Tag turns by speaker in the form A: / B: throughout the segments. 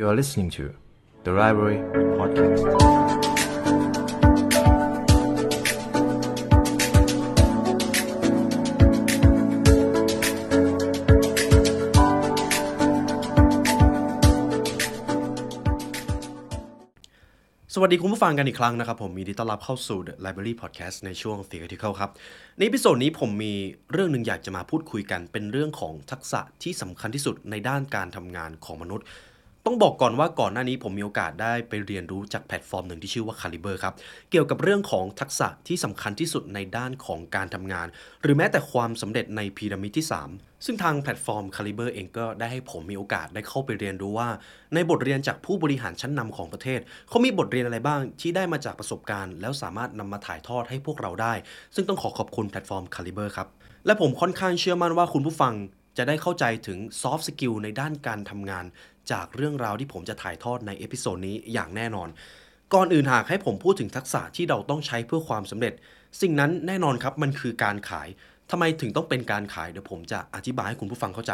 A: You are listening to the Library Podcast.
B: สวัสดีคุณผู้ฟังกันอีกครั้งนะครับ ผมมีดีต้อนรับเข้าสู่ The Library Podcast ในช่วง Theoretical ครับ ในพิโซดนี้ผมมีเรื่องหนึ่งอยากจะมาพูดคุยกัน เป็นเรื่องของทักษะที่สำคัญที่สุดในด้านการทำงานของมนุษย์ ต้องบอกก่อนว่าก่อนหน้านี้ผมมีโอกาสได้ไปเรียนรู้จากแพลตฟอร์มหนึ่งที่ชื่อว่า Caliber ครับ เกี่ยวกับเรื่องของทักษะที่สำคัญที่สุดในด้านของการทำงาน หรือแม้แต่ความสำเร็จในพีระมิดที่ 3 ซึ่งทางแพลตฟอร์ม Caliber เองก็ได้ให้ผมมีโอกาสได้เข้าไปเรียนรู้ว่า ในบทเรียนจากผู้บริหารชั้นนำของประเทศ เขามีบทเรียนอะไรบ้างที่ได้มาจากประสบการณ์ แล้วสามารถนำมาถ่ายทอดให้พวกเราได้ ซึ่งต้องขอขอบคุณแพลตฟอร์ม Caliber ครับและผมค่อนข้างเชื่อมั่นว่าคุณผู้ฟังจะได้เข้าใจถึง soft skill ในด้านการทำงาน จากเรื่องราวที่ผมจะถ่ายทอดใน episode นี้อย่างแน่นอน ก่อนอื่นหากให้ผมพูดถึงทักษะที่เราต้องใช้เพื่อความสำเร็จ สิ่งนั้นแน่นอนครับมันคือการขายทำไมถึงต้องเป็นการขายเดี๋ยวผมจะอธิบายให้คุณผู้ฟังเข้าใจ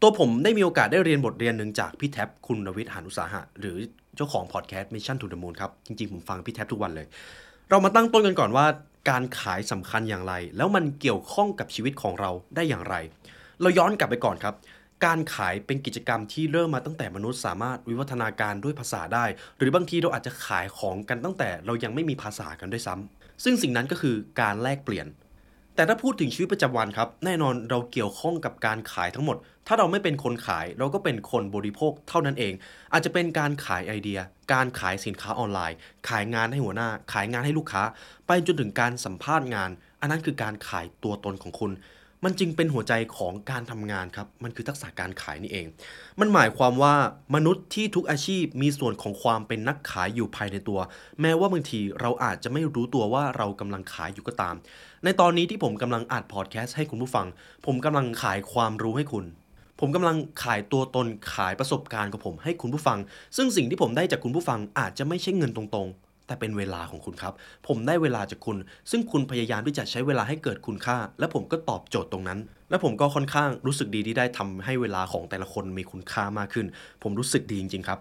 B: ตัวผมได้มีโอกาสได้เรียนบทเรียนหนึ่งจากพี่แท็บคุณรวิศ หาญอุตสาหะ หรือเจ้าของ podcast Mission to the Moon ครับจริงๆผมฟังพี่แท็บทุกวันเลย เรามาตั้งต้นกันก่อนว่าการขายสำคัญอย่างไร แล้วมันเกี่ยวข้องกับชีวิตของเราได้อย่างไร เราย้อนกลับไปก่อนครับ การขายเป็นกิจกรรมที่เริ่มมาตั้งแต่มนุษย์สามารถวิวัฒนาการด้วยภาษาได้ หรือบางทีเราอาจจะขายของกันตั้งแต่เรายังไม่มีภาษากันด้วยซ้ำซึ่งสิ่งนั้นก็คือการแลกเปลี่ยน แต่ถ้าพูดถึงชีวิตประจำวันครับ แน่นอนเราเกี่ยวข้องกับการขายทั้งหมด ถ้าเราไม่เป็นคนขายเราก็เป็นคนบริโภคเท่านั้นเอง อาจจะเป็นการขายไอเดีย การขายสินค้าออนไลน์ ขายงานให้หัวหน้า ขายงานให้ลูกค้า ไปจนถึงการสัมภาษณ์งาน อันนั้นคือการขายตัวตนของคุณ มันจึงเป็นหัวใจของการทำงานครับ มันคือทักษะการขายนี่เอง มันหมายความว่ามนุษย์ที่ทุกอาชีพมีส่วนของความเป็นนักขายอยู่ภายในตัว แม้ว่าบางทีเราอาจจะไม่รู้ตัวว่าเรากำลังขายอยู่ก็ตาม ในตอนนี้ที่ผมกำลังอัดพอดแคสต์ให้คุณผู้ฟัง ผมกำลังขายความรู้ให้คุณ ผมกำลังขายตัวตนขายประสบการณ์ของผมให้คุณผู้ฟัง ซึ่งสิ่งที่ผมได้จากคุณผู้ฟังอาจจะไม่ใช่เงินตรงๆ แต่เป็นเวลาของคุณครับ ผมได้เวลาจากคุณ ซึ่งคุณพยายามที่จะใช้เวลาให้เกิดคุณค่า และผมก็ตอบโจทย์ตรงนั้น และผมก็ค่อนข้างรู้สึกดีที่ได้ทำให้เวลาของแต่ละคนมีคุณค่ามากขึ้น ผมรู้สึกดีจริงๆครับ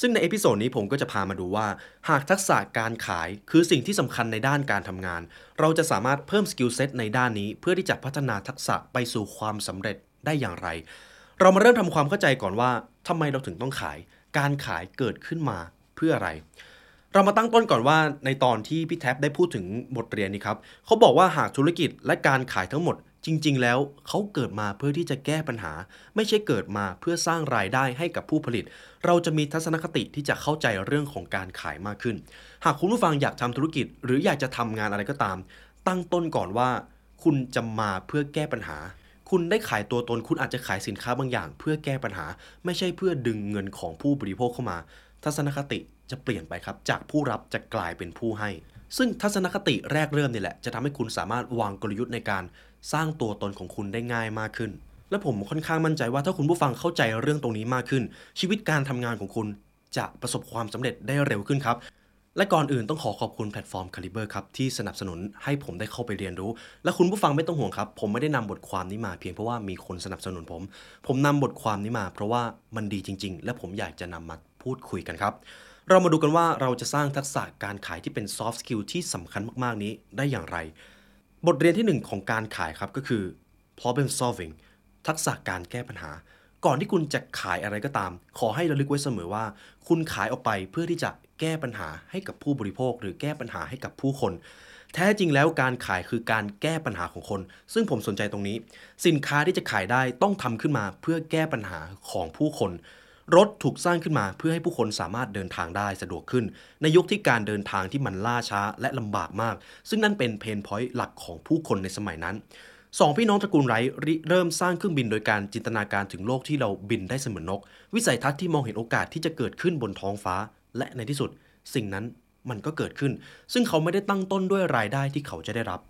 B: ซึ่งใน episode นี้ผมก็จะพามาดูว่า หากทักษะการขายคือสิ่งที่สำคัญในด้านการทำงาน เราจะสามารถเพิ่ม skill set ในด้านนี้ เพื่อที่จะพัฒนาทักษะไปสู่ความสำเร็จได้อย่างไร เรามาเริ่มทำความเข้าใจก่อนว่าทำไมเราถึงต้องขาย การขายเกิดขึ้นมาเพื่ออะไร เรามาตั้งต้นก่อนว่าในตอนที่พี่แท็บได้พูดถึงบทเรียนนี้ครับเขาบอกว่าหากธุรกิจและการขายทั้งหมด จริง ๆ แล้วเขาเกิดมาเพื่อที่จะแก้ปัญหา ไม่ใช่เกิดมาเพื่อสร้างรายได้ให้กับผู้ผลิต เราจะมีทัศนคติที่จะเข้าใจเรื่องของการขายมากขึ้น หากคุณผู้ฟังอยากทำธุรกิจ หรืออยากจะทำงานอะไรก็ตาม ตั้งต้นก่อนว่า คุณจะมาเพื่อแก้ปัญหาคุณได้ขายตัวตนคุณอาจจะขายสินค้าบางอย่าง เพื่อแก้ปัญหา ไม่ใช่เพื่อดึงเงินของผู้บริโภคเข้ามา ทัศนคติจะเปลี่ยนไปครับ จากผู้รับจะกลายเป็นผู้ให้ ซึ่งทัศนคติแรกเริ่มนี่แหละ จะทำให้คุณสามารถวางกลยุทธ์ในการสร้างตัวตนของคุณได้ง่ายมากขึ้น และผมค่อนข้างมั่นใจว่าถ้าคุณผู้ฟังเข้าใจเรื่องตรงนี้มากขึ้น ชีวิตการทำงานของคุณจะประสบความสำเร็จได้เร็วขึ้นครับและก่อนอื่นต้องขอขอบคุณแพลตฟอร์ม Caliber ครับ ที่สนับสนุนให้ผมได้เข้าไปเรียนรู้ และคุณผู้ฟังไม่ต้องห่วงครับ ผมไม่ได้นำบทความนี้มาเพียงเพราะว่ามีคนสนับสนุนผม ผมนำบทความนี้มาเพราะว่ามันดีจริง ๆ และผมอยากจะนำมา พูดคุยกันครับ เรามาดูกันว่าเราจะสร้างทักษะการขายที่เป็น soft skill ที่สำคัญมากๆนี้ได้อย่างไร บทเรียนที่หนึ่งของการขายครับก็คือ problem solving ทักษะการแก้ปัญหา ก่อนที่คุณจะขายอะไรก็ตาม ขอให้ระลึกไว้เสมอว่า คุณขายออกไปเพื่อที่จะแก้ปัญหาให้กับผู้บริโภค หรือแก้ปัญหาให้กับผู้คน แท้จริงแล้วการขายคือการแก้ปัญหาของคน ซึ่งผมสนใจตรงนี้ สินค้าที่จะขายได้ต้องทำขึ้นมาเพื่อแก้ปัญหาของผู้คน รถถูกสร้างขึ้นมาเพื่อให้ผู้คนสามารถเดินทางได้สะดวกขึ้น ในยุคที่การเดินทางที่มันล่าช้าและลำบากมาก ซึ่งนั่นเป็นเพนพอยต์หลักของผู้คนในสมัยนั้นสองพี่น้องตระกูลไรเริ่มสร้างเครื่องบินโดยการจินตนาการถึงโลกที่เราบินได้เสมือนนก วิสัยทัศน์ที่มองเห็นโอกาสที่จะเกิดขึ้นบนท้องฟ้า และในที่สุด สิ่งนั้นมันก็เกิดขึ้น ซึ่งเขาไม่ได้ตั้งต้นด้วยรายได้ที่เขาจะได้รับ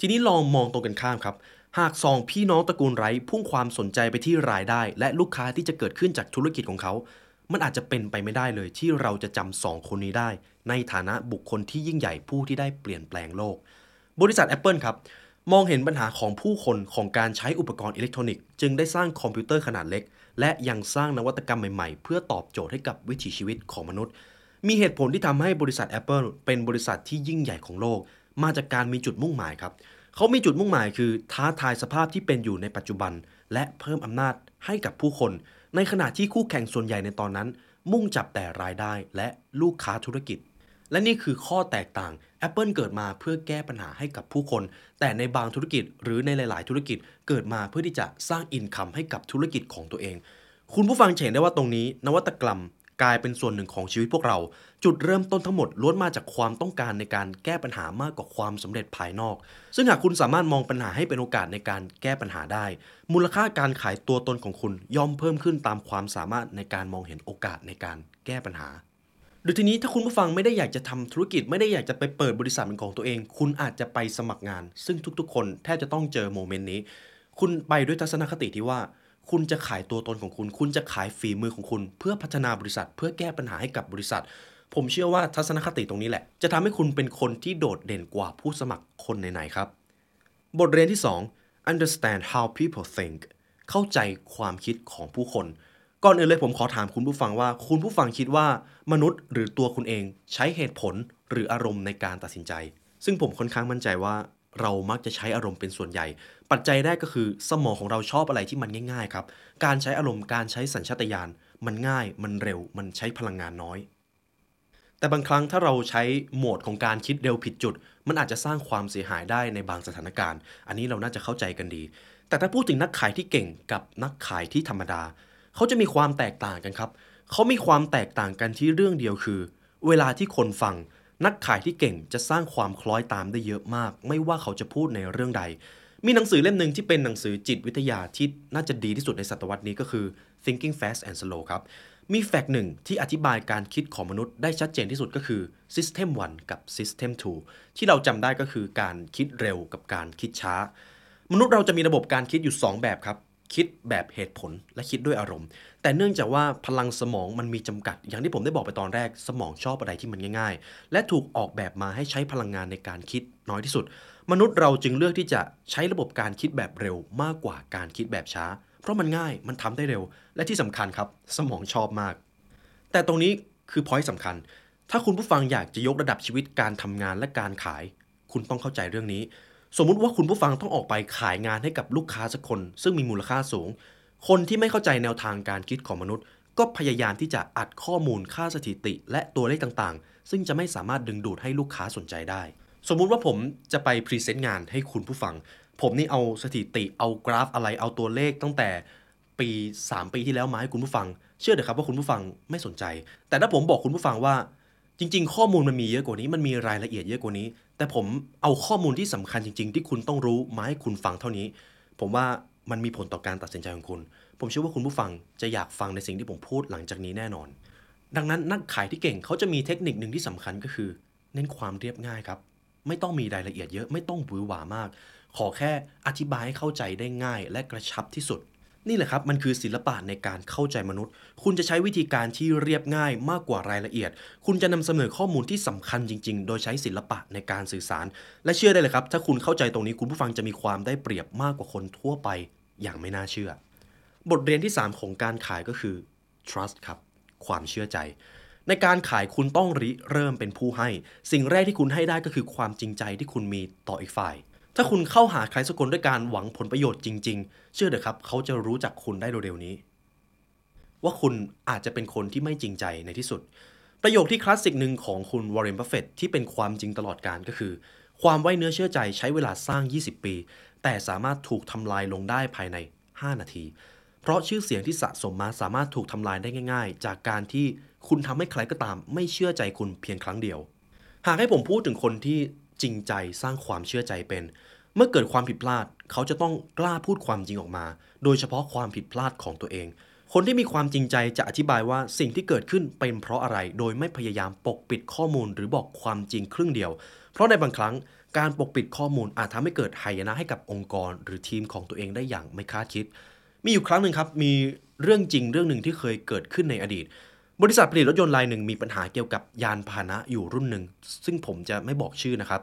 B: ทีนี้ลองมองตรงกันข้ามครับ หากสองพี่น้องตระกูลไรท์พุ่งความสนใจไปที่รายได้ และลูกค้าที่จะเกิดขึ้นจากธุรกิจของเขา มันอาจจะเป็นไปไม่ได้เลยที่เราจะจำสองคนนี้ได้ ในฐานะบุคคลที่ยิ่งใหญ่ผู้ที่ได้เปลี่ยนแปลงโลก บริษัท Apple ครับ มองเห็นปัญหาของผู้คนของการใช้อุปกรณ์อิเล็กทรอนิกส์จึงได้สร้างคอมพิวเตอร์ขนาดเล็ก และยังสร้างนวัตกรรมใหม่ๆ เพื่อตอบโจทย์ให้กับวิถีชีวิตของมนุษย์ มีเหตุผลที่ทำให้บริษัท Apple เป็นบริษัทที่ยิ่งใหญ่ของโลก มาจากการมีจุดมุ่งหมายครับ เขามีจุดมุ่งหมายคือท้าทายสภาพที่เป็นอยู่ในปัจจุบัน และเพิ่มอำนาจให้กับผู้คน ในขณะที่คู่แข่งส่วนใหญ่ในตอนนั้น มุ่งจับแต่รายได้และลูกค้าธุรกิจ และนี่คือข้อแตกต่าง Apple เกิดมาเพื่อแก้ปัญหาให้กับผู้คน แต่ในบางธุรกิจหรือในหลาย ๆ ธุรกิจเกิดมาเพื่อที่จะสร้างอินคัมให้กับธุรกิจของตัวเอง คุณผู้ฟังเห็นได้ว่าตรงนี้ นวัตกรรม กลายเป็นส่วนหนึ่งของชีวิตพวกเรา จุดเริ่มต้นทั้งหมดล้วนมาจากความต้องการในการแก้ปัญหามากกว่าความสำเร็จภายนอก ซึ่งหากคุณสามารถมองปัญหาให้เป็นโอกาสในการแก้ปัญหาได้ มูลค่าการขายตัวตนของคุณย่อมเพิ่มขึ้นตามความสามารถในการมองเห็นโอกาสในการแก้ปัญหาหรือทีนี้ถ้าคุณผู้ฟังไม่ได้อยากจะทำธุรกิจไม่ได้อยากจะไปเปิดบริษัทเป็นของตัวเอง คุณอาจจะไปสมัครงาน ซึ่งทุกๆ คนแทบจะต้องเจอโมเมนต์นี้ คุณไปด้วยทัศนคติที่ว่า คุณจะขายตัวตนของคุณ คุณจะขายฝีมือของคุณ เพื่อพัฒนาบริษัท เพื่อแก้ปัญหาให้กับบริษัท ผมเชื่อว่าทัศนคติตรงนี้แหละ จะทำให้คุณเป็นคนที่โดดเด่นกว่าผู้สมัครคนไหนๆครับ บทเรียนที่ 2 understand how people think เข้าใจความคิดของผู้คน ก่อนอื่นเลยผมขอถามคุณผู้ฟังว่า คุณผู้ฟังคิดว่ามนุษย์หรือตัวคุณเองใช้เหตุผลหรืออารมณ์ในการตัดสินใจ ซึ่งผมค่อนข้างมั่นใจว่า เรามักจะใช้อารมณ์เป็นส่วนใหญ่ ปัจจัยแรกก็คือ สมองของเราชอบอะไรที่มันง่าย ๆ ครับ การใช้อารมณ์การใช้สัญชาตญาณมันง่าย มันเร็ว มันใช้พลังงานน้อย แต่บางครั้งถ้าเราใช้โหมดของการคิดเร็วผิดจุด มันอาจจะสร้างความเสียหายได้ในบางสถานการณ์ อันนี้เราน่าจะเข้าใจกันดี แต่ถ้าพูดถึงนักขายที่เก่งกับนักขายที่ธรรมดา เขาจะมีความแตกต่างกันครับ เขามีความแตกต่างกันที่เรื่องเดียวคือ เวลาที่คนฟัง นักขายที่เก่งจะสร้างความคล้อยตามได้เยอะมาก ไม่ว่าเขาจะพูดในเรื่องใด มีหนังสือเล่มหนึ่งที่เป็นหนังสือจิตวิทยาที่น่าจะดีที่สุดในศตวรรษนี้ก็คือ Thinking Fast and Slow ครับ มีแฟกต์หนึ่งที่อธิบายการคิดของมนุษย์ได้ชัดเจนที่สุดก็คือ System 1 กับ System 2 ที่เราจำได้ก็คือการคิดเร็วกับการคิดช้า มนุษย์เราจะมีระบบการคิดอยู่ 2 แบบครับ คิดแบบเหตุผลและคิดด้วยอารมณ์ แต่เนื่องจากว่าพลังสมองมันมีจำกัด อย่างที่ผมได้บอกไปตอนแรกสมองชอบอะไรที่มันง่าย ๆ และถูกออกแบบมาให้ใช้พลังงานในการคิดน้อยที่สุด มนุษย์เราจึงเลือกที่จะใช้ระบบการคิดแบบเร็วมากกว่าการคิดแบบช้า เพราะมันง่ายมันทำได้เร็ว และที่สำคัญครับ สมองชอบมาก แต่ตรงนี้คือ point สำคัญ ถ้าคุณผู้ฟังอยากจะยกระดับชีวิตการทำงานและการขาย คุณต้องเข้าใจเรื่องนี้ สมมุติว่าคุณผู้ฟังต้องออกไปขายงานให้กับลูกค้าสักคน ซึ่งมีมูลค่าสูง คนที่ไม่เข้าใจแนวทางการคิดของมนุษย์ ก็พยายามที่จะอัดข้อมูลค่าสถิติ และตัวเลขต่างๆ ซึ่งจะไม่สามารถดึงดูดให้ลูกค้าสนใจได้ สมมุติว่าผมจะไป present งานให้คุณผู้ฟัง ผมนี่เอาสถิติเอากราฟอะไรเอาตัวเลขตั้งแต่ปี 3 ปีที่แล้วมาให้คุณผู้ฟัง เชื่อเถอะครับว่าคุณผู้ฟังไม่สนใจ แต่ถ้าผมบอกคุณผู้ฟังว่า จริง ๆ ข้อมูลมันมีเยอะกว่านี้มันมีรายละเอียดเยอะกว่านี้ แต่ผมเอาข้อมูลที่สำคัญจริง ๆ ที่คุณต้องรู้มาให้คุณฟังเท่านี้ ผมว่ามันมีผลต่อการตัดสินใจของคุณ ผมเชื่อว่าคุณผู้ฟังจะอยากฟังในสิ่งที่ผมพูดหลังจากนี้แน่นอน ดังนั้นนักขายที่เก่งเขาจะมีเทคนิคหนึ่งที่สำคัญก็คือ เน้นความเรียบง่ายครับ ไม่ต้องมีรายละเอียดเยอะไม่ต้องหวือหวามาก ขอแค่อธิบายให้เข้าใจได้ง่าย และกระชับที่สุด นี่แหละครับมันคือศิลปะในการเข้าใจมนุษย์ คุณจะใช้วิธีการที่เรียบง่ายมากกว่ารายละเอียด คุณจะนำเสนอข้อมูลที่สำคัญจริง ๆ โดยใช้ศิลปะในการสื่อสาร และเชื่อได้เลยครับ ถ้าคุณเข้าใจตรงนี้คุณผู้ฟังจะมีความได้เปรียบมากกว่าคนทั่วไปอย่างไม่น่าเชื่อ บทเรียนที่ 3 ของการขายก็คือ trust ครับ ความเชื่อใจ ในการขายคุณต้องริเริ่มเป็นผู้ให้ สิ่งแรกที่คุณให้ได้ก็คือความจริงใจที่คุณมีต่ออีกฝ่าย ถ้าคุณเข้าหาใครสักคนด้วยการหวังผลประโยชน์จริง ๆ เชื่อเถอะครับ เขาจะรู้จักคุณได้เร็วๆนี้ ว่าคุณอาจจะเป็นคนที่ไม่จริงใจในที่สุด ประโยคที่คลาสสิกหนึ่งของคุณ Warren Buffett ที่เป็นความจริงตลอดกาลก็คือ ความไว้เนื้อเชื่อใจใช้เวลาสร้าง 20 ปี แต่สามารถถูกทำลายลงได้ภายใน 5 นาที เพราะชื่อเสียงที่สะสมมาสามารถถูกทำลายได้ง่าย ๆ จากการที่คุณทำให้ใครก็ตาม ไม่เชื่อใจคุณเพียงครั้งเดียว หากให้ผมพูดถึงคนที่ จริงใจสร้างความเชื่อใจเป็น เมื่อเกิดความผิดพลาด เขาจะต้องกล้าพูดความจริงออกมา โดยเฉพาะความผิดพลาดของตัวเอง คนที่มีความจริงใจจะอธิบายว่าสิ่งที่เกิดขึ้นเป็นเพราะอะไร โดยไม่พยายามปกปิดข้อมูลหรือบอกความจริงครึ่งเดียว เพราะในบางครั้งการปกปิดข้อมูลอาจทำให้เกิดหายนะให้กับองค์กร หรือทีมของตัวเองได้อย่างไม่คาดคิด มีอยู่ครั้งหนึ่งครับมีเรื่องจริงเรื่องหนึ่งที่เคยเกิดขึ้นในอดีต บริษัทผลิตรถยนต์รายหนึ่งมีปัญหาเกี่ยวกับยานพาหนะอยู่รุ่นหนึ่ง ซึ่งผมจะไม่บอกชื่อนะครับ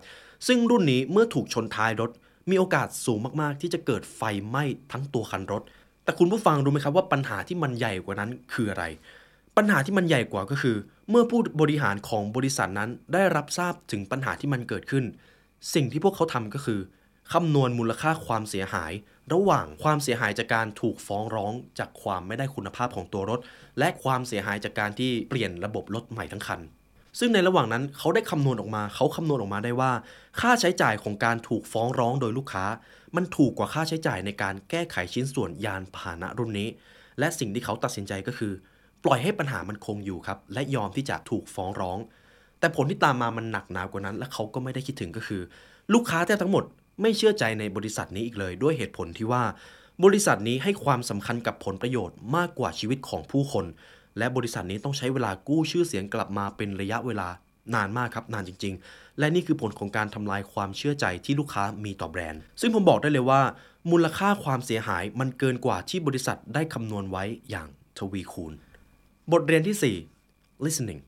B: ซึ่งรุ่นนี้เมื่อถูกชนท้ายรถ มีโอกาสสูงมากๆ ที่จะเกิดไฟไหม้ทั้งตัวคันรถ แต่คุณผู้ฟังรู้ไหมครับว่าปัญหาที่มันใหญ่กว่านั้นคืออะไร ปัญหาที่มันใหญ่กว่าก็คือ เมื่อผู้บริหารของบริษัทนั้นได้รับทราบถึงปัญหาที่มันเกิดขึ้น สิ่งที่พวกเขาทำก็คือ คำนวณมูลค่าความเสียหาย ระหว่างความเสียหายจากการถูกฟ้องร้องจากความไม่ได้คุณภาพของตัวรถ และความเสียหายจากการที่เปลี่ยนระบบรถใหม่ทั้งคัน ซึ่งในระหว่างนั้นเขาได้คำนวณออกมา เขาคำนวณออกมาได้ว่า ค่าใช้จ่ายของการถูกฟ้องร้องโดยลูกค้า มันถูกกว่าค่าใช้จ่ายในการแก้ไขชิ้นส่วนยานพาหนะรุ่นนี้ และสิ่งที่เขาตัดสินใจก็คือ ปล่อยให้ปัญหามันคงอยู่ครับและยอมที่จะถูกฟ้องร้อง แต่ผลที่ตามมามันหนักหนากว่านั้น และเขาก็ไม่ได้คิดถึงก็คือ ลูกค้าแทบทั้งหมด ไม่เชื่อใจในบริษัทนี้อีกเลย ด้วยเหตุผลที่ว่า บริษัทนี้ให้ความสำคัญกับผลประโยชน์มากกว่าชีวิตของผู้คน และบริษัทนี้ต้องใช้เวลากู้ชื่อเสียงกลับมาเป็นระยะเวลานานมากครับ นานจริง ๆ และนี่คือผลของการทำลายความเชื่อใจที่ลูกค้ามีต่อแบรนด์ ซึ่งผมบอกได้เลยว่า มูลค่าความเสียหายมันเกินกว่าที่บริษัทได้คำนวณไว้อย่างทวีคูณ บทเรียนที่ 4 listening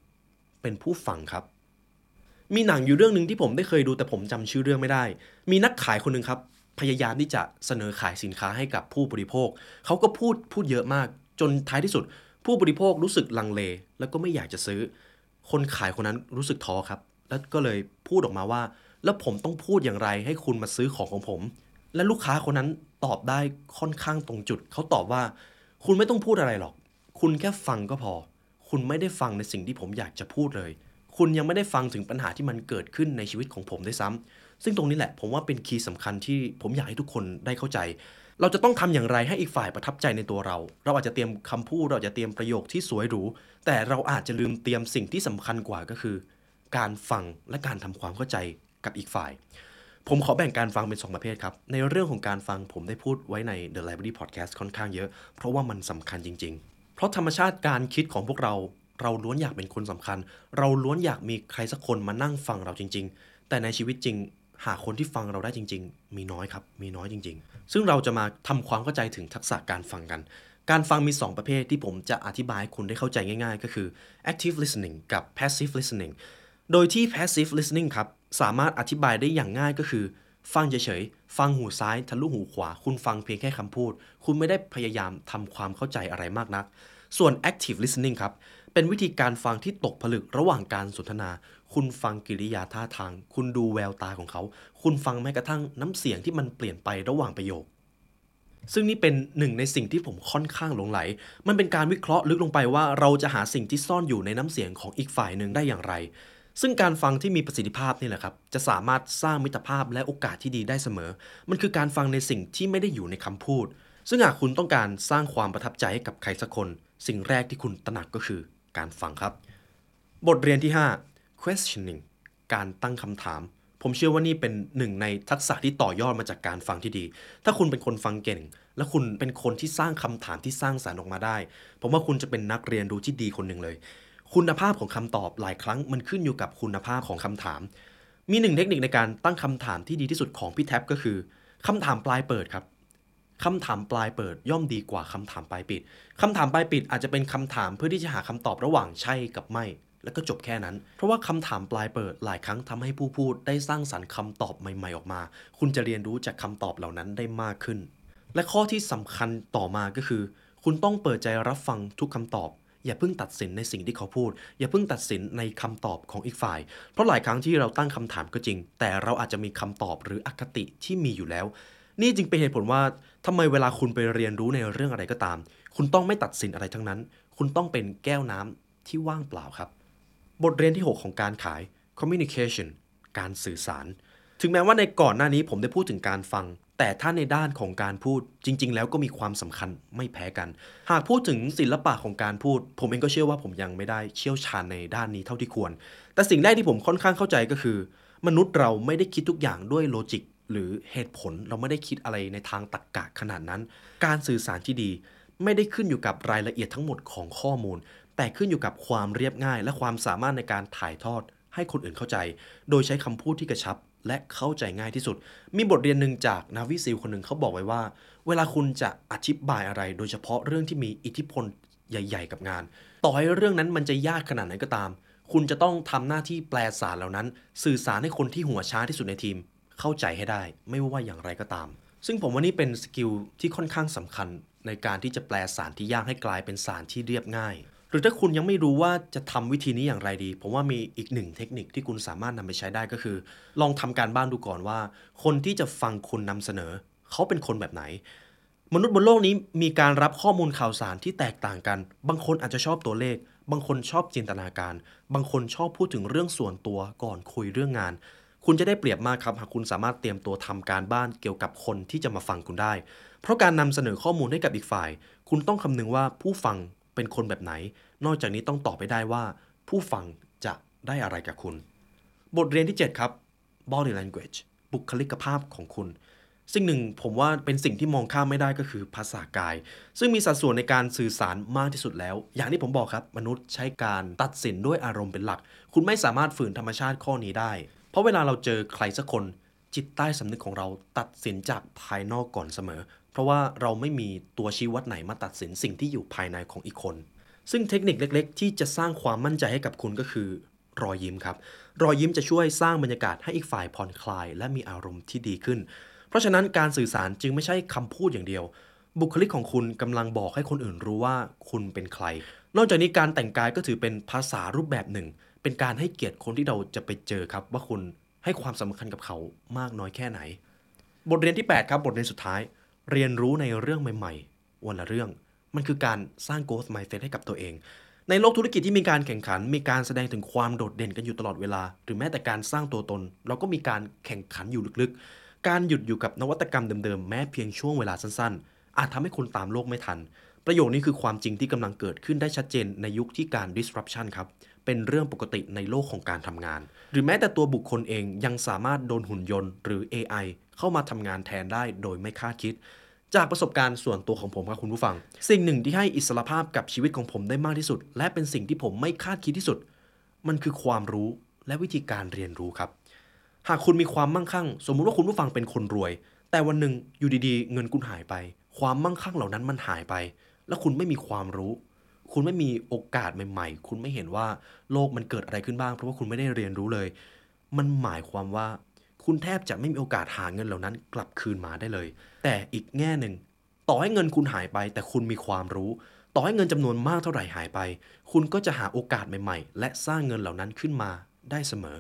B: เป็นผู้ฟังครับ มีหนังอยู่เรื่องหนึ่งที่ผมได้เคยดูแต่ผมจำชื่อเรื่องไม่ได้ มีนักขายคนหนึ่งครับ พยายามที่จะเสนอขายสินค้าให้กับผู้บริโภค เขาก็พูดพูดเยอะมาก จนท้ายที่สุด ผู้บริโภครู้สึกลังเล แล้วก็ไม่อยากจะซื้อ คนขายคนนั้นรู้สึกท้อครับ แล้วก็เลยพูดออกมาว่า แล้วผมต้องพูดอย่างไรให้คุณมาซื้อของของผม และลูกค้าคนนั้นตอบได้ค่อนข้างตรงจุด เขาตอบว่า คุณไม่ต้องพูดอะไรหรอก คุณแค่ฟังก็พอ คุณไม่ได้ฟังในสิ่งที่ผมอยากจะพูดเลย คุณยังไม่ได้ฟังถึงปัญหาที่มันเกิดขึ้นในชีวิตของผมด้วยซ้ำซึ่งตรงนี้แหละ ผมว่าเป็นคีย์สำคัญที่ผมอยากให้ทุกคนได้เข้าใจ เราจะต้องทำอย่างไรให้อีกฝ่ายประทับใจในตัวเรา เราอาจจะเตรียมคำพูด เราจะเตรียมประโยคที่สวยหรู แต่เราอาจจะลืมเตรียมสิ่งที่สำคัญกว่าก็คือ การฟังและการทำความเข้าใจกับอีกฝ่าย ผมขอแบ่งการฟังเป็น 2 ประเภทครับ ในเรื่องของการฟังผมได้พูดไว้ใน The Library Podcast ค่อนข้างเยอะ เพราะว่ามันสำคัญจริง ๆ เพราะธรรมชาติการคิดของพวกเรา เราล้วนอยากเป็นคนสำคัญ เราล้วนอยากมีใครสักคนมานั่งฟังเราจริง ๆ แต่ในชีวิตจริง หาคนที่ฟังเราได้จริง ๆ มีน้อยครับ มีน้อยจริง ๆ ซึ่งเราจะมาทำความเข้าใจถึงทักษะการฟังกัน การฟังมี 2 ประเภทที่ผมจะอธิบายให้คุณได้เข้าใจง่าย ๆ ก็คือ active listening กับ passive listening โดยที่ passive listening ครับ สามารถอธิบายได้อย่างง่ายก็คือฟังเฉยๆ ฟังหูซ้ายทะลุหูขวา คุณฟังเพียงแค่คำพูด คุณไม่ได้พยายามทำความเข้าใจอะไรมากนัก ส่วน active listening ครับ เป็นวิธีการฟังที่ตกผลึกระหว่างการสนทนา คุณฟังกิริยาท่าทาง คุณดูแววตาของเขา คุณฟังแม้กระทั่งน้ำเสียงที่มันเปลี่ยนไประหว่างประโยค ซึ่งนี่เป็นหนึ่งในสิ่งที่ผมค่อนข้างหลงไหล มันเป็นการวิเคราะห์ลึกลงไปว่าเราจะหาสิ่งที่ซ่อนอยู่ในน้ำเสียงของอีกฝ่ายหนึ่งได้อย่างไร ซึ่งการฟังที่มีประสิทธิภาพนี่แหละครับ จะสามารถสร้างมิตรภาพและโอกาสที่ดีได้เสมอ มันคือการฟังในสิ่งที่ไม่ได้อยู่ในคำพูด ซึ่งหากคุณต้องการสร้างความประทับใจให้กับใครสักคน สิ่งแรกที่คุณตระหนักก็คือ การฟังครับ บทเรียนที่ 5 questioning การตั้งคำถาม ผมเชื่อว่านี่เป็นหนึ่งในทักษะที่ต่อยอดมาจากการฟังที่ดี ถ้าคุณเป็นคนฟังเก่ง และคุณเป็นคนที่สร้างคำถามที่สร้างสารรค์ออกมาได้ ผมว่าคุณจะเป็นนักเรียนรู้ที่ดีคนหนึ่งเลย คุณภาพของคำตอบหลายครั้งมันขึ้นอยู่กับคุณภาพของคำถาม มีหนึ่งเทคนิคในการตั้งคำถามที่ดีที่สุดของพี่แท็บก็คือคำถามปลายเปิดครับ คำถามปลายเปิดย่อมดีกว่าคำถามปลายปิดคำถามปลายปิดอาจจะเป็นคำถามเพื่อที่จะหาคำตอบระหว่างใช่กับไม่ แล้วก็จบแค่นั้น เพราะว่าคำถามปลายเปิดหลายครั้งทำให้ผู้พูดได้สร้างสรรค์คำตอบใหม่ ๆ ออกมา คุณจะเรียนรู้จากคำตอบเหล่านั้นได้มากขึ้น และข้อที่สำคัญต่อมาก็คือ คุณต้องเปิดใจรับฟังทุกคำตอบอย่าเพิ่งตัดสินในสิ่งที่เขาพูด อย่าเพิ่งตัดสินในคำตอบของอีกฝ่าย เพราะหลายครั้งที่เราตั้งคำถามก็จริง แต่เราอาจจะมีคำตอบหรืออคติที่มีอยู่แล้ว นี่จึงเป็นเหตุผลว่าทำไมเวลาคุณไปเรียนรู้ในเรื่องอะไรก็ตาม คุณต้องไม่ตัดสินอะไรทั้งนั้น คุณต้องเป็นแก้วน้ำที่ว่างเปล่าครับ บทเรียนที่ 6 ของการขาย communication การสื่อสาร ถึงแม้ว่าในก่อนหน้านี้ผมได้พูดถึงการฟัง แต่ถ้าในด้านของการพูดจริง ๆ แล้วก็มีความสำคัญไม่แพ้กัน หากพูดถึงศิลปะของการพูด ผมเองก็เชื่อว่าผมยังไม่ได้เชี่ยวชาญในด้านนี้เท่าที่ควร แต่สิ่งแรกที่ผมค่อนข้างเข้าใจก็คือ มนุษย์เราไม่ได้คิดทุกอย่างด้วยโลจิก หรือเหตุผลเราไม่ได้คิดอะไรในทางตรรกะขนาดนั้น การสื่อสารที่ดี ไม่ได้ขึ้นอยู่กับรายละเอียดทั้งหมดของข้อมูล แต่ขึ้นอยู่กับความเรียบง่าย และความสามารถในการถ่ายทอด ให้คนอื่นเข้าใจ โดยใช้คำพูดที่กระชับ และเข้าใจง่ายที่สุด มีบทเรียนหนึ่งจากนาวิซิลคนหนึ่งเขาบอกไว้ว่า เวลาคุณจะอธิบายอะไร โดยเฉพาะเรื่องที่มีอิทธิพลใหญ่ ๆ กับงาน ต่อให้เรื่องนั้นมันจะยากขนาดไหนก็ตาม คุณจะต้องทำหน้าที่แปลสารเหล่านั้น สื่อสารให้คนที่หัวช้าที่สุดในทีม เข้าใจให้ได้ ไม่ว่าอย่างไรก็ตาม ซึ่งผมว่านี่เป็นสกิลที่ค่อนข้างสำคัญในการที่จะแปลสารที่ยากให้กลายเป็นสารที่เรียบง่าย หรือถ้าคุณยังไม่รู้ว่าจะทำวิธีนี้อย่างไรดี ผมว่ามีอีกหนึ่งเทคนิคที่คุณสามารถนำไปใช้ได้ก็คือ ลองทำการบ้านดูก่อนว่า คนที่จะฟังคุณนำเสนอ เขาเป็นคนแบบไหน มนุษย์บนโลกนี้มีการรับข้อมูลข่าวสารที่แตกต่างกัน บางคนอาจจะชอบตัวเลข บางคนชอบจินตนาการ บางคนชอบพูดถึงเรื่องส่วนตัวก่อนคุยเรื่องงาน คุณจะได้เปรียบมากครับหากคุณสามารถเตรียมตัวทำการบ้านเกี่ยวกับคนที่จะมาฟังคุณได้ เพราะการนำเสนอข้อมูลให้กับอีกฝ่าย คุณต้องคำนึงว่าผู้ฟังเป็นคนแบบไหน นอกจากนี้ต้องตอบไปได้ว่า ผู้ฟังจะได้อะไรกับคุณ บทเรียนที่ 7 ครับ body language บุคลิกภาพของคุณสิ่งหนึ่งผมว่าเป็นสิ่งที่มองข้ามไม่ได้ก็คือภาษากาย ซึ่งมีสัดส่วนในการสื่อสารมากที่สุดแล้ว อย่างที่ผมบอกครับ มนุษย์ใช้การตัดสินด้วยอารมณ์เป็นหลัก คุณไม่สามารถฝืนธรรมชาติข้อนี้ได้ เพราะเวลาเราเจอใครสักคนจิตใต้สำนึกของเราตัดสินจากภายนอกก่อนเสมอ เพราะว่าเราไม่มีตัวชี้วัดไหนมาตัดสินสิ่งที่อยู่ภายในของอีกคน ซึ่งเทคนิคเล็ก ๆ ที่จะสร้างความมั่นใจให้กับคุณก็คือ รอยยิ้มครับ รอยยิ้มจะช่วยสร้างบรรยากาศให้อีกฝ่ายผ่อนคลาย และมีอารมณ์ที่ดีขึ้น เพราะฉะนั้นการสื่อสารจึงไม่ใช่คำพูดอย่างเดียว บุคลิกของคุณกำลังบอกให้คนอื่นรู้ว่าคุณเป็นใคร นอกจากนี้การแต่งกายก็ถือเป็นภาษารูปแบบหนึ่ง เป็นการให้เกียรติคนที่เราจะไปเจอครับ ว่าคุณให้ความสำคัญกับเขามากน้อยแค่ไหน บทเรียนที่ 8 ครับ บทเรียนสุดท้าย เรียนรู้ในเรื่องใหม่ๆ วันละเรื่อง มันคือการสร้าง growth mindset ให้กับตัวเอง ในโลกธุรกิจที่มีการแข่งขัน มีการแสดงถึงความโดดเด่นกันอยู่ตลอดเวลา หรือแม้แต่การสร้างตัวตน เราก็มีการแข่งขันอยู่ลึกๆ การหยุดอยู่กับนวัตกรรมเดิมๆ แม้เพียงช่วงเวลาสั้นๆ อาจทำให้คุณตามโลกไม่ทัน ประโยคนี้คือความจริงที่กำลังเกิดขึ้นได้ชัดเจนในยุคที่การ disruption ครับ เป็นเรื่องปกติในโลกของการทำงาน หรือแม้แต่ตัวบุคคลเองยังสามารถโดนหุ่นยนต์ หรือ AI เข้ามาทำงานแทนได้โดยไม่คาดคิด จากประสบการณ์ส่วนตัวของผมครับคุณผู้ฟัง สิ่งหนึ่งที่ให้อิสรภาพกับชีวิตของผมได้มากที่สุด และเป็นสิ่งที่ผมไม่คาดคิดที่สุด มันคือความรู้และวิธีการเรียนรู้ครับ หากคุณมีความมั่งคั่ง สมมุติว่าคุณผู้ฟังเป็นคนรวย แต่วันหนึ่งอยู่ดีๆ เงินคุณหายไป ความมั่งคั่งเหล่านั้นมันหายไป แล้วคุณไม่มีความรู้ คุณไม่มีโอกาสใหม่ ๆ คุณไม่เห็นว่าโลกมันเกิดอะไรขึ้นบ้าง เพราะว่าคุณไม่ได้เรียนรู้เลย มันหมายความว่าคุณแทบจะไม่มีโอกาสหาเงินเหล่านั้น กลับคืนมาได้เลย แต่อีกแง่หนึ่ง ต่อให้เงินคุณหายไป แต่คุณมีความรู้ ต่อให้เงินจำนวนมากเท่าไหร่หายไป คุณก็จะหาโอกาสใหม่ ๆ และสร้างเงินเหล่านั้นขึ้นมาได้เสมอ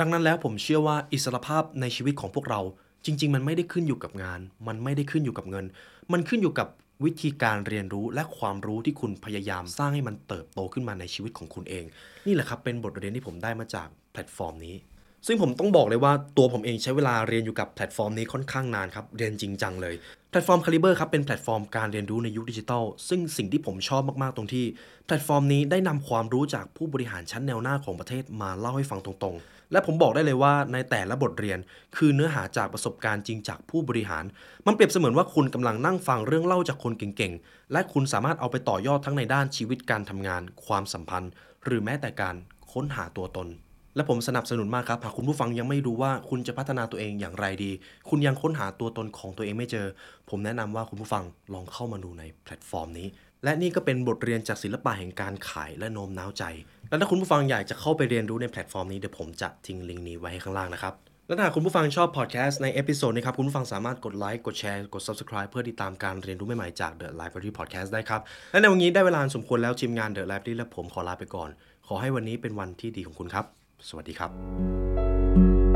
B: ดังนั้นแล้วผมเชื่อว่าอิสรภาพในชีวิตของพวกเราจริง ๆ มันไม่ได้ขึ้นอยู่กับงาน มันไม่ได้ขึ้นอยู่กับเงิน มันขึ้นอยู่กับ วิธีการเรียนรู้และความรู้ที่คุณพยายามสร้างให้มันเติบโตขึ้นมาในชีวิตของคุณเอง นี่แหละครับเป็นบทเรียนที่ผมได้มาจากแพลตฟอร์มนี้ ซึ่งผมต้องบอกเลยว่าตัวผมเองใช้เวลาเรียนอยู่กับแพลตฟอร์มนี้ค่อนข้างนานครับเรียนจริงจังเลยแพลตฟอร์ม Caliber ครับเป็นแพลตฟอร์มการเรียนรู้ในยุคดิจิทัล ซึ่งสิ่งที่ผมชอบมาก ๆ ตรงที่ แพลตฟอร์มนี้ได้นำความรู้จากผู้บริหารชั้นแนวหน้าของประเทศมาเล่าให้ฟังตรงๆ และผมบอกได้เลยว่าในแต่ละบทเรียน คือเนื้อหาจากประสบการณ์จริงจากผู้บริหาร มันเปรียบเสมือนว่าคุณกำลังนั่งฟังเรื่องเล่าจากคนเก่งๆ และคุณสามารถเอาไปต่อยอดทั้งในด้านชีวิตการทำงาน ความสัมพันธ์ หรือแม้แต่การค้นหาตัวตน และผมสนับสนุนมากครับ หากคุณผู้ฟังยังไม่รู้ว่าคุณจะพัฒนาตัวเองอย่างไรดี คุณยังค้นหาตัวตนของตัวเองไม่เจอ ผมแนะนำว่าคุณผู้ฟังลองเข้ามาดูในแพลตฟอร์มนี้ และนี่ก็เป็นบทเรียนจากศิลปะแห่งการขายและโน้มน้าวใจ และถ้าคุณผู้ฟังอยากจะเข้าไปเรียนรู้ในแพลตฟอร์มนี้เดี๋ยวผมจะทิ้งลิงก์นี้ไว้ให้ข้างล่างนะครับ และถ้าคุณผู้ฟังชอบพอดแคสต์ใน episode นี้ครับ คุณผู้ฟังสามารถกดไลค์กดแชร์กด subscribe เพื่อติดตามการเรียนรู้ใหม่ๆจาก The Library Podcast ได้ครับ และในวันนี้ได้เวลาสมควรแล้วทีมงาน The Library และผมขอลาไปก่อน ขอให้วันนี้เป็นวันที่ดีของคุณครับ สวัสดีครับ